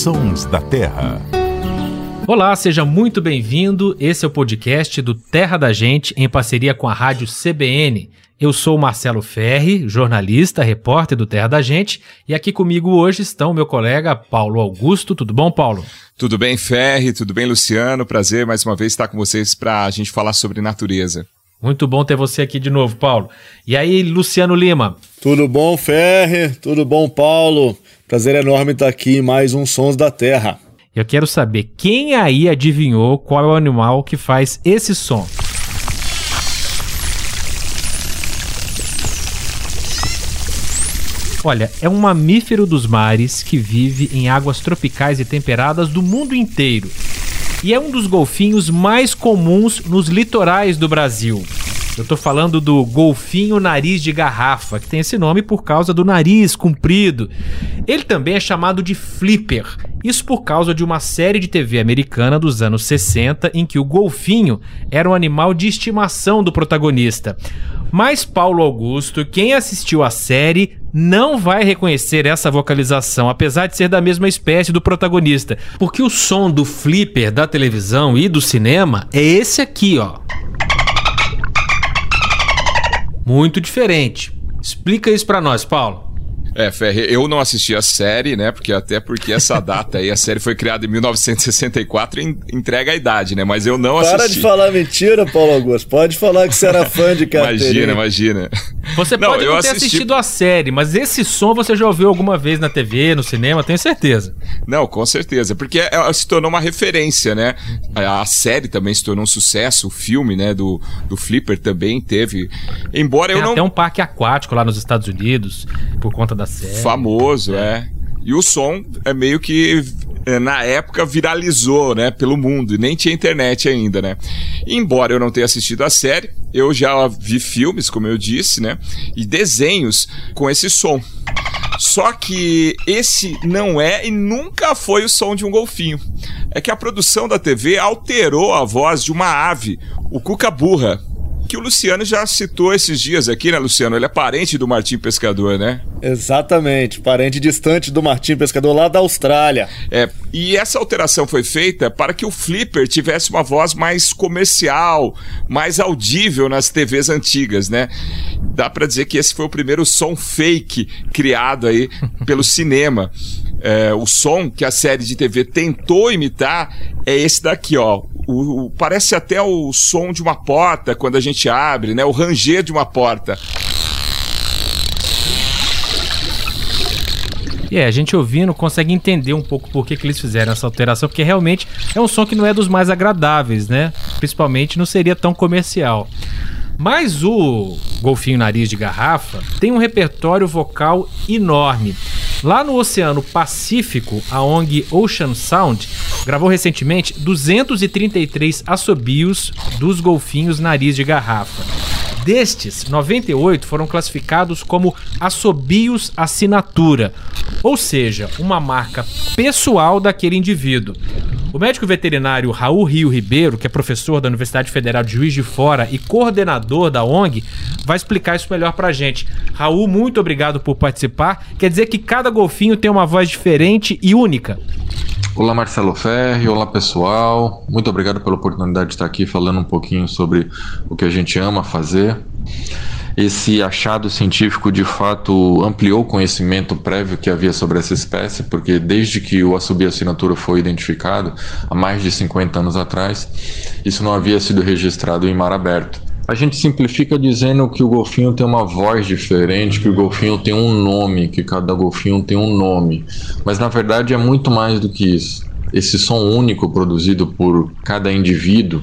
Sons da Terra. Olá, seja muito bem-vindo. Esse é o podcast do Terra da Gente em parceria com a Rádio CBN. Eu sou Marcelo Ferri, jornalista, repórter do Terra da Gente, e aqui comigo hoje estão meu colega Paulo Augusto. Tudo bom, Paulo? Tudo bem, Ferri? Tudo bem, Luciano? Prazer mais uma vez estar com vocês para a gente falar sobre natureza. Muito bom ter você aqui de novo, Paulo. E aí, Luciano Lima? Tudo bom, Ferre? Tudo bom, Paulo? Prazer enorme estar aqui em mais um Sons da Terra. Eu quero saber quem aí adivinhou qual é o animal que faz esse som. Olha, é um mamífero dos mares que vive em águas tropicais e temperadas do mundo inteiro e é um dos golfinhos mais comuns nos litorais do Brasil. Eu tô falando do golfinho nariz de garrafa, que tem esse nome por causa do nariz comprido. Ele também é chamado de flipper. Isso por causa de uma série de TV americana dos anos 60 em que o golfinho era um animal de estimação do protagonista. Mas Paulo Augusto, quem assistiu a série, não vai reconhecer essa vocalização, apesar de ser da mesma espécie do protagonista, porque o som do flipper da televisão e do cinema é esse aqui, ó. Muito diferente. Explica isso para nós, Paulo. É, Ferre, eu não assisti a série, né? Porque até porque essa data aí, a série foi criada em 1964 e entrega a idade, né? Mas eu não Para assisti. Para de falar mentira, Paulo Augusto. Pode falar que você era fã de carteirinha. Imagina, imagina. Você não, pode não ter assisti... assistido a série, mas esse som você já ouviu alguma vez na TV, no cinema, tenho certeza. Não, com certeza. Porque ela se tornou uma referência, né? A série também se tornou um sucesso, o filme, né? Do, do Flipper também teve. Embora Tem eu não. Tem um parque aquático lá nos Estados Unidos, por conta da série. Famoso, é. é. E o som é meio que é, na época viralizou, né, pelo mundo, e nem tinha internet ainda, né? Embora eu não tenha assistido a série, eu já vi filmes, como eu disse, né, e desenhos com esse som. Só que esse não é e nunca foi o som de um golfinho. É que a produção da TV alterou a voz de uma ave, o cuca-burra, que o Luciano já citou esses dias aqui, né, Luciano? Ele é parente do Martim Pescador, né? Exatamente, parente distante do Martim Pescador lá da Austrália. É, e essa alteração foi feita para que o Flipper tivesse uma voz mais comercial, mais audível nas TVs antigas, né? Dá para dizer que esse foi o primeiro som fake criado aí pelo cinema. É, o som que a série de TV tentou imitar é esse daqui, ó. O, o, parece até o som de uma porta quando a gente abre, né? O ranger de uma porta. E é, a gente ouvindo consegue entender um pouco por que, que eles fizeram essa alteração, porque realmente é um som que não é dos mais agradáveis, né? Principalmente não seria tão comercial. Mas o Golfinho Nariz de Garrafa tem um repertório vocal enorme. Lá no Oceano Pacífico, a ONG Ocean Sound gravou recentemente 233 assobios dos golfinhos nariz de garrafa. Destes, 98 foram classificados como assobios assinatura, ou seja, uma marca pessoal daquele indivíduo. O médico veterinário Raul Rio Ribeiro, que é professor da Universidade Federal de Juiz de Fora e coordenador da ONG, vai explicar isso melhor pra gente. Raul, muito obrigado por participar. Quer dizer que cada golfinho tem uma voz diferente e única. Olá Marcelo Ferri, olá pessoal, muito obrigado pela oportunidade de estar aqui falando um pouquinho sobre o que a gente ama fazer. Esse achado científico de fato ampliou o conhecimento prévio que havia sobre essa espécie, porque desde que o assobio assinatura foi identificado, há mais de 50 anos atrás, isso não havia sido registrado em mar aberto. A gente simplifica dizendo que o golfinho tem uma voz diferente, que o golfinho tem um nome, que cada golfinho tem um nome. Mas na verdade é muito mais do que isso. Esse som único produzido por cada indivíduo,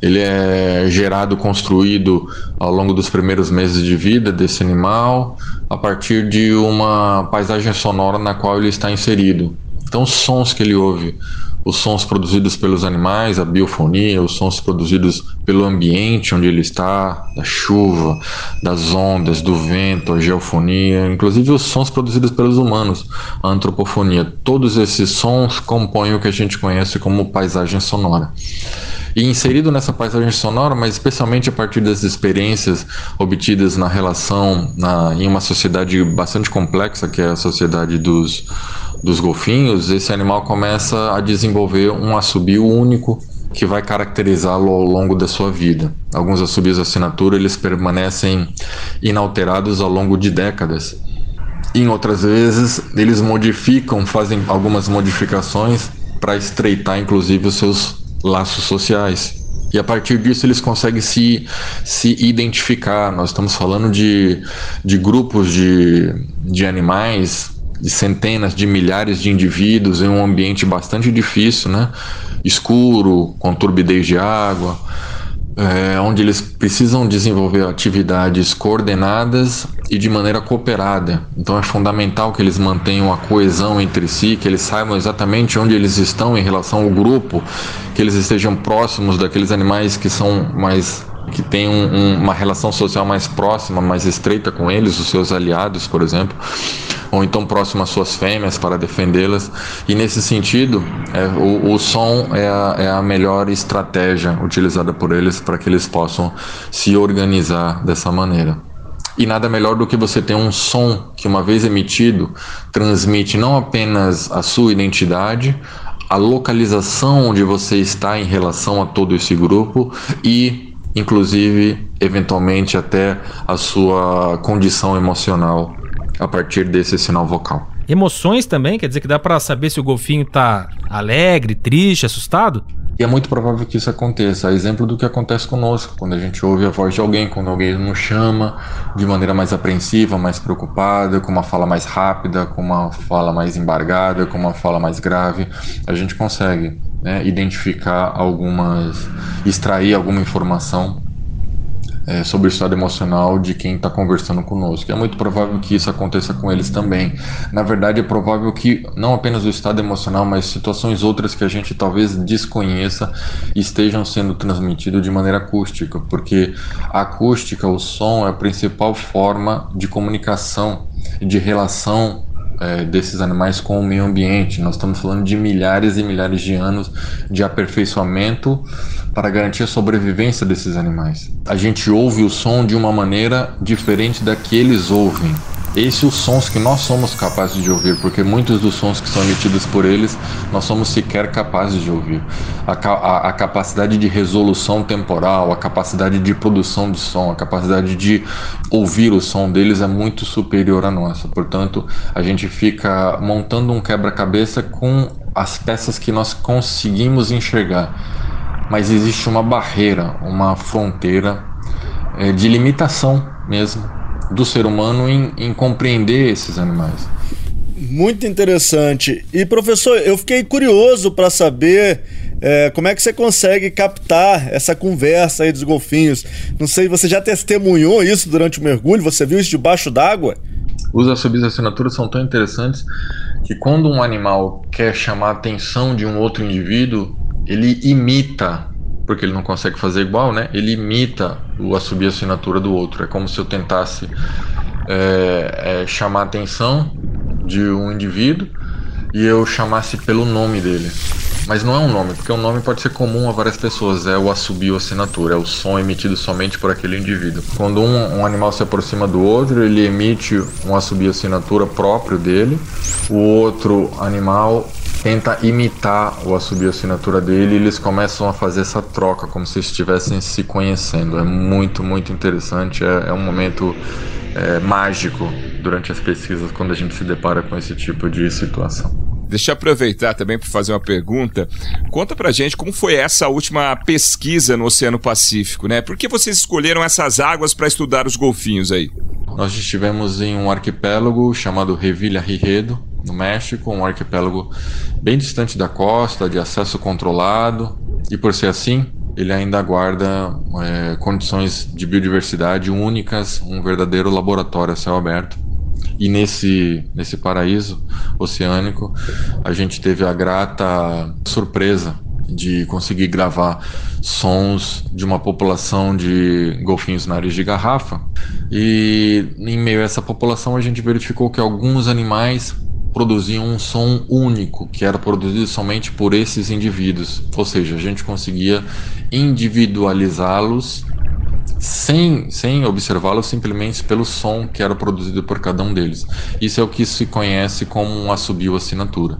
ele é gerado, construído ao longo dos primeiros meses de vida desse animal, a partir de uma paisagem sonora na qual ele está inserido. Então, os sons que ele ouve os sons produzidos pelos animais, a biofonia, os sons produzidos pelo ambiente onde ele está, da chuva, das ondas, do vento, a geofonia, inclusive os sons produzidos pelos humanos, a antropofonia. Todos esses sons compõem o que a gente conhece como paisagem sonora. E inserido nessa paisagem sonora, mas especialmente a partir das experiências obtidas na relação na, em uma sociedade bastante complexa, que é a sociedade dos, dos golfinhos, esse animal começa a desenvolver um assobio único que vai caracterizá-lo ao longo da sua vida. Alguns assobios de assinatura eles permanecem inalterados ao longo de décadas. Em outras vezes, eles modificam, fazem algumas modificações para estreitar inclusive os seus laços sociais. E a partir disso eles conseguem se, se identificar. Nós estamos falando de, de grupos de, de animais, de centenas de milhares de indivíduos em um ambiente bastante difícil, né? escuro, com turbidez de água, é, onde eles precisam desenvolver atividades coordenadas e de maneira cooperada. Então é fundamental que eles mantenham a coesão entre si, que eles saibam exatamente onde eles estão em relação ao grupo, que eles estejam próximos daqueles animais que são mais que têm um, um, uma relação social mais próxima, mais estreita com eles, os seus aliados, por exemplo ou então próximo às suas fêmeas para defendê-las. E nesse sentido, é, o, o, som é a, é a melhor estratégia utilizada por eles para que eles possam se organizar dessa maneira. E nada melhor do que você ter um som que, uma vez emitido, transmite não apenas a sua identidade, a localização onde você está em relação a todo esse grupo e, inclusive, eventualmente até a sua condição emocional a partir desse sinal vocal. Emoções também, quer dizer que dá para saber se o golfinho tá alegre, triste, assustado? E é muito provável que isso aconteça. A exemplo do que acontece conosco, quando a gente ouve a voz de alguém, quando alguém nos chama de maneira mais apreensiva, mais preocupada, com uma fala mais rápida, com uma fala mais embargada, com uma fala mais grave, a gente consegue né, identificar algumas, extrair alguma informação é, sobre o estado emocional de quem está conversando conosco. É muito provável que isso aconteça com eles também. Na verdade, é provável que não apenas o estado emocional, mas situações outras que a gente talvez desconheça estejam sendo transmitidas de maneira acústica, porque a acústica, o som, é a principal forma de comunicação de relação é, desses animais com o meio ambiente. Nós estamos falando de milhares e milhares de anos de aperfeiçoamento para garantir a sobrevivência desses animais. A gente ouve o som de uma maneira diferente da que eles ouvem. Esses os sons que nós somos capazes de ouvir, porque muitos dos sons que são emitidos por eles nós somos sequer capazes de ouvir. A, a, a, capacidade de resolução temporal, a capacidade de produção de som, a capacidade de ouvir o som deles é muito superior à nossa. Portanto, a gente fica montando um quebra-cabeça com as peças que nós conseguimos enxergar. Mas existe uma barreira, uma fronteira é, de limitação mesmo do ser humano em, em compreender esses animais. Muito interessante. E professor, eu fiquei curioso para saber é, como é que você consegue captar essa conversa aí dos golfinhos. Não sei, você já testemunhou isso durante o mergulho? Você viu isso debaixo d'água? Os assobios de assinatura são tão interessantes que quando um animal quer chamar a atenção de um outro indivíduo, ele imita porque ele não consegue fazer igual, né? Ele imita o assobio a assinatura do outro. É como se eu tentasse é, é, chamar a atenção de um indivíduo e eu chamasse pelo nome dele. Mas não é um nome, porque um nome pode ser comum a várias pessoas. É o assobio assinatura, é o som emitido somente por aquele indivíduo. Quando um, um animal se aproxima do outro, ele emite um assobio assinatura próprio dele. O outro animal tenta imitar o assobio assinatura dele e eles começam a fazer essa troca como se estivessem se conhecendo. É muito, muito interessante. É, é um momento é, mágico durante as pesquisas quando a gente se depara com esse tipo de situação. Deixa eu aproveitar também para fazer uma pergunta. Conta pra gente como foi essa última pesquisa no Oceano Pacífico, né? Por que vocês escolheram essas águas para estudar os golfinhos aí? Nós estivemos em um arquipélago chamado Revilha Riredo, no México, um arquipélago bem distante da costa, de acesso controlado, e por ser assim, ele ainda guarda é, condições de biodiversidade únicas, um verdadeiro laboratório a céu aberto. E nesse, nesse paraíso oceânico, a gente teve a grata surpresa de conseguir gravar sons de uma população de golfinhos nariz de garrafa. E em meio a essa população, a gente verificou que alguns animais produziam um som único, que era produzido somente por esses indivíduos. Ou seja, a gente conseguia individualizá-los sem, sem observá-los simplesmente pelo som que era produzido por cada um deles. Isso é o que se conhece como um assobio assinatura.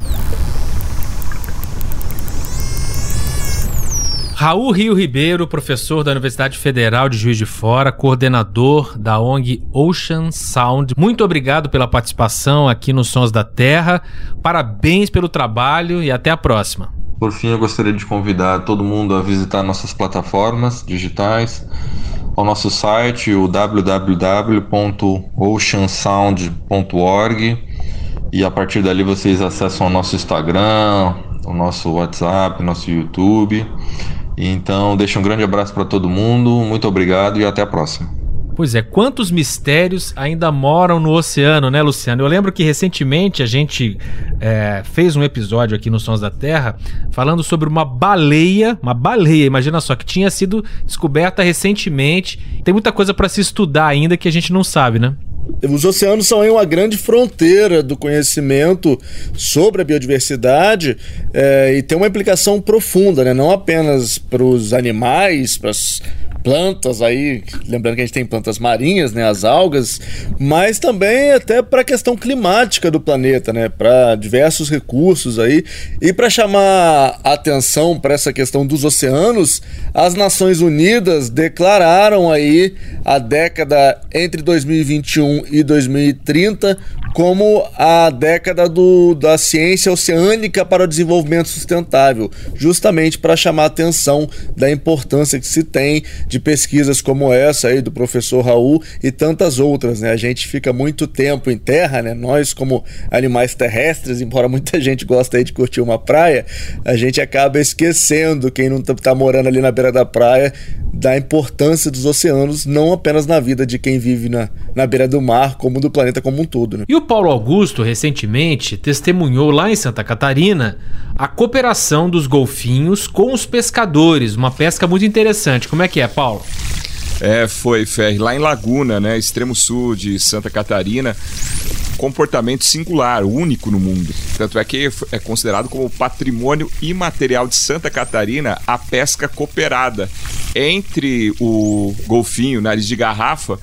Raul Rio Ribeiro, professor da Universidade Federal de Juiz de Fora, coordenador da ONG Ocean Sound. Muito obrigado pela participação aqui nos Sons da Terra. Parabéns pelo trabalho e até a próxima. Por fim, eu gostaria de convidar todo mundo a visitar nossas plataformas digitais, ao nosso site, o www.oceansound.org, e a partir dali vocês acessam o nosso Instagram, o nosso WhatsApp, nosso YouTube. Então, deixo um grande abraço para todo mundo, muito obrigado e até a próxima. Pois é, quantos mistérios ainda moram no oceano, né, Luciano? Eu lembro que recentemente a gente é, fez um episódio aqui no Sons da Terra falando sobre uma baleia, uma baleia, imagina só, que tinha sido descoberta recentemente. Tem muita coisa para se estudar ainda que a gente não sabe, né? Os oceanos são aí uma grande fronteira do conhecimento sobre a biodiversidade é, e tem uma implicação profunda, né? não apenas para os animais, para as plantas aí, lembrando que a gente tem plantas marinhas, né, as algas, mas também até para a questão climática do planeta, né, para diversos recursos aí. E para chamar atenção para essa questão dos oceanos, as Nações Unidas declararam aí a década entre 2021 e 2030 como a década do, da ciência oceânica para o desenvolvimento sustentável, justamente para chamar atenção da importância que se tem de pesquisas como essa aí do professor Raul e tantas outras, né? A gente fica muito tempo em terra, né? Nós como animais terrestres, embora muita gente goste aí de curtir uma praia, a gente acaba esquecendo quem não tá, tá morando ali na beira da praia da importância dos oceanos, não apenas na vida de quem vive na, na beira do mar, como do planeta como um todo. Né? E o Paulo Augusto, recentemente, testemunhou lá em Santa Catarina a cooperação dos golfinhos com os pescadores, uma pesca muito interessante. Como é que é, Paulo? É, foi, Ferri. Lá em Laguna, né, extremo sul de Santa Catarina, comportamento singular, único no mundo. Tanto é que é considerado como patrimônio imaterial de Santa Catarina a pesca cooperada entre o golfinho, nariz de garrafa,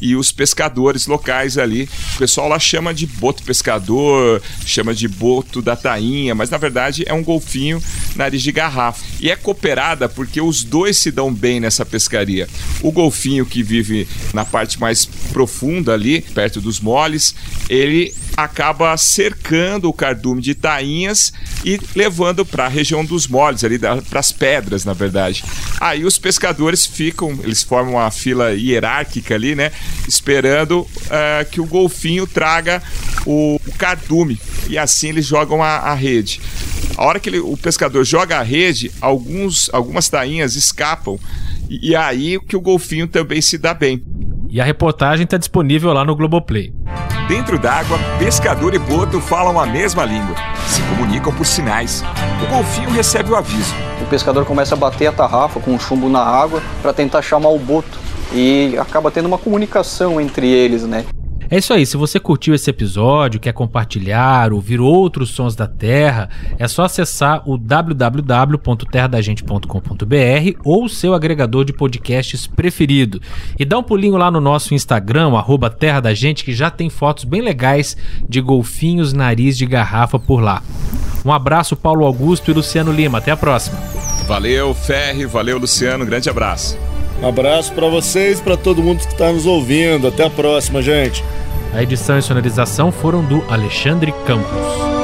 e os pescadores locais ali. O pessoal lá chama de boto pescador, chama de boto da tainha, mas na verdade é um golfinho nariz de garrafa. E é cooperada porque os dois se dão bem nessa pescaria. O golfinho que vive na parte mais profunda ali, perto dos moles, ele acaba cercando o cardume de tainhas e levando para a região dos moles, ali para as pedras, na verdade. Aí os pescadores ficam, eles formam uma fila hierárquica ali, né? Esperando uh, que o golfinho traga o, o, cardume. E assim eles jogam a, a rede. A hora que ele, o pescador joga a rede, alguns, algumas tainhas escapam. E, e aí que o golfinho também se dá bem. E a reportagem está disponível lá no Globoplay. Dentro d'água, pescador e boto falam a mesma língua, se comunicam por sinais. O golfinho recebe o aviso. O pescador começa a bater a tarrafa com um chumbo na água para tentar chamar o boto e acaba tendo uma comunicação entre eles, né? É isso aí, se você curtiu esse episódio, quer compartilhar, ouvir outros sons da Terra, é só acessar o www.terradagente.com.br ou seu agregador de podcasts preferido. E dá um pulinho lá no nosso Instagram, arroba Terra da Gente, que já tem fotos bem legais de golfinhos nariz de garrafa por lá. Um abraço, Paulo Augusto e Luciano Lima. Até a próxima. Valeu, Ferre. Valeu, Luciano. Grande abraço. Um abraço para vocês para todo mundo que está nos ouvindo. Até a próxima, gente. A edição e sonorização foram do Alexandre Campos.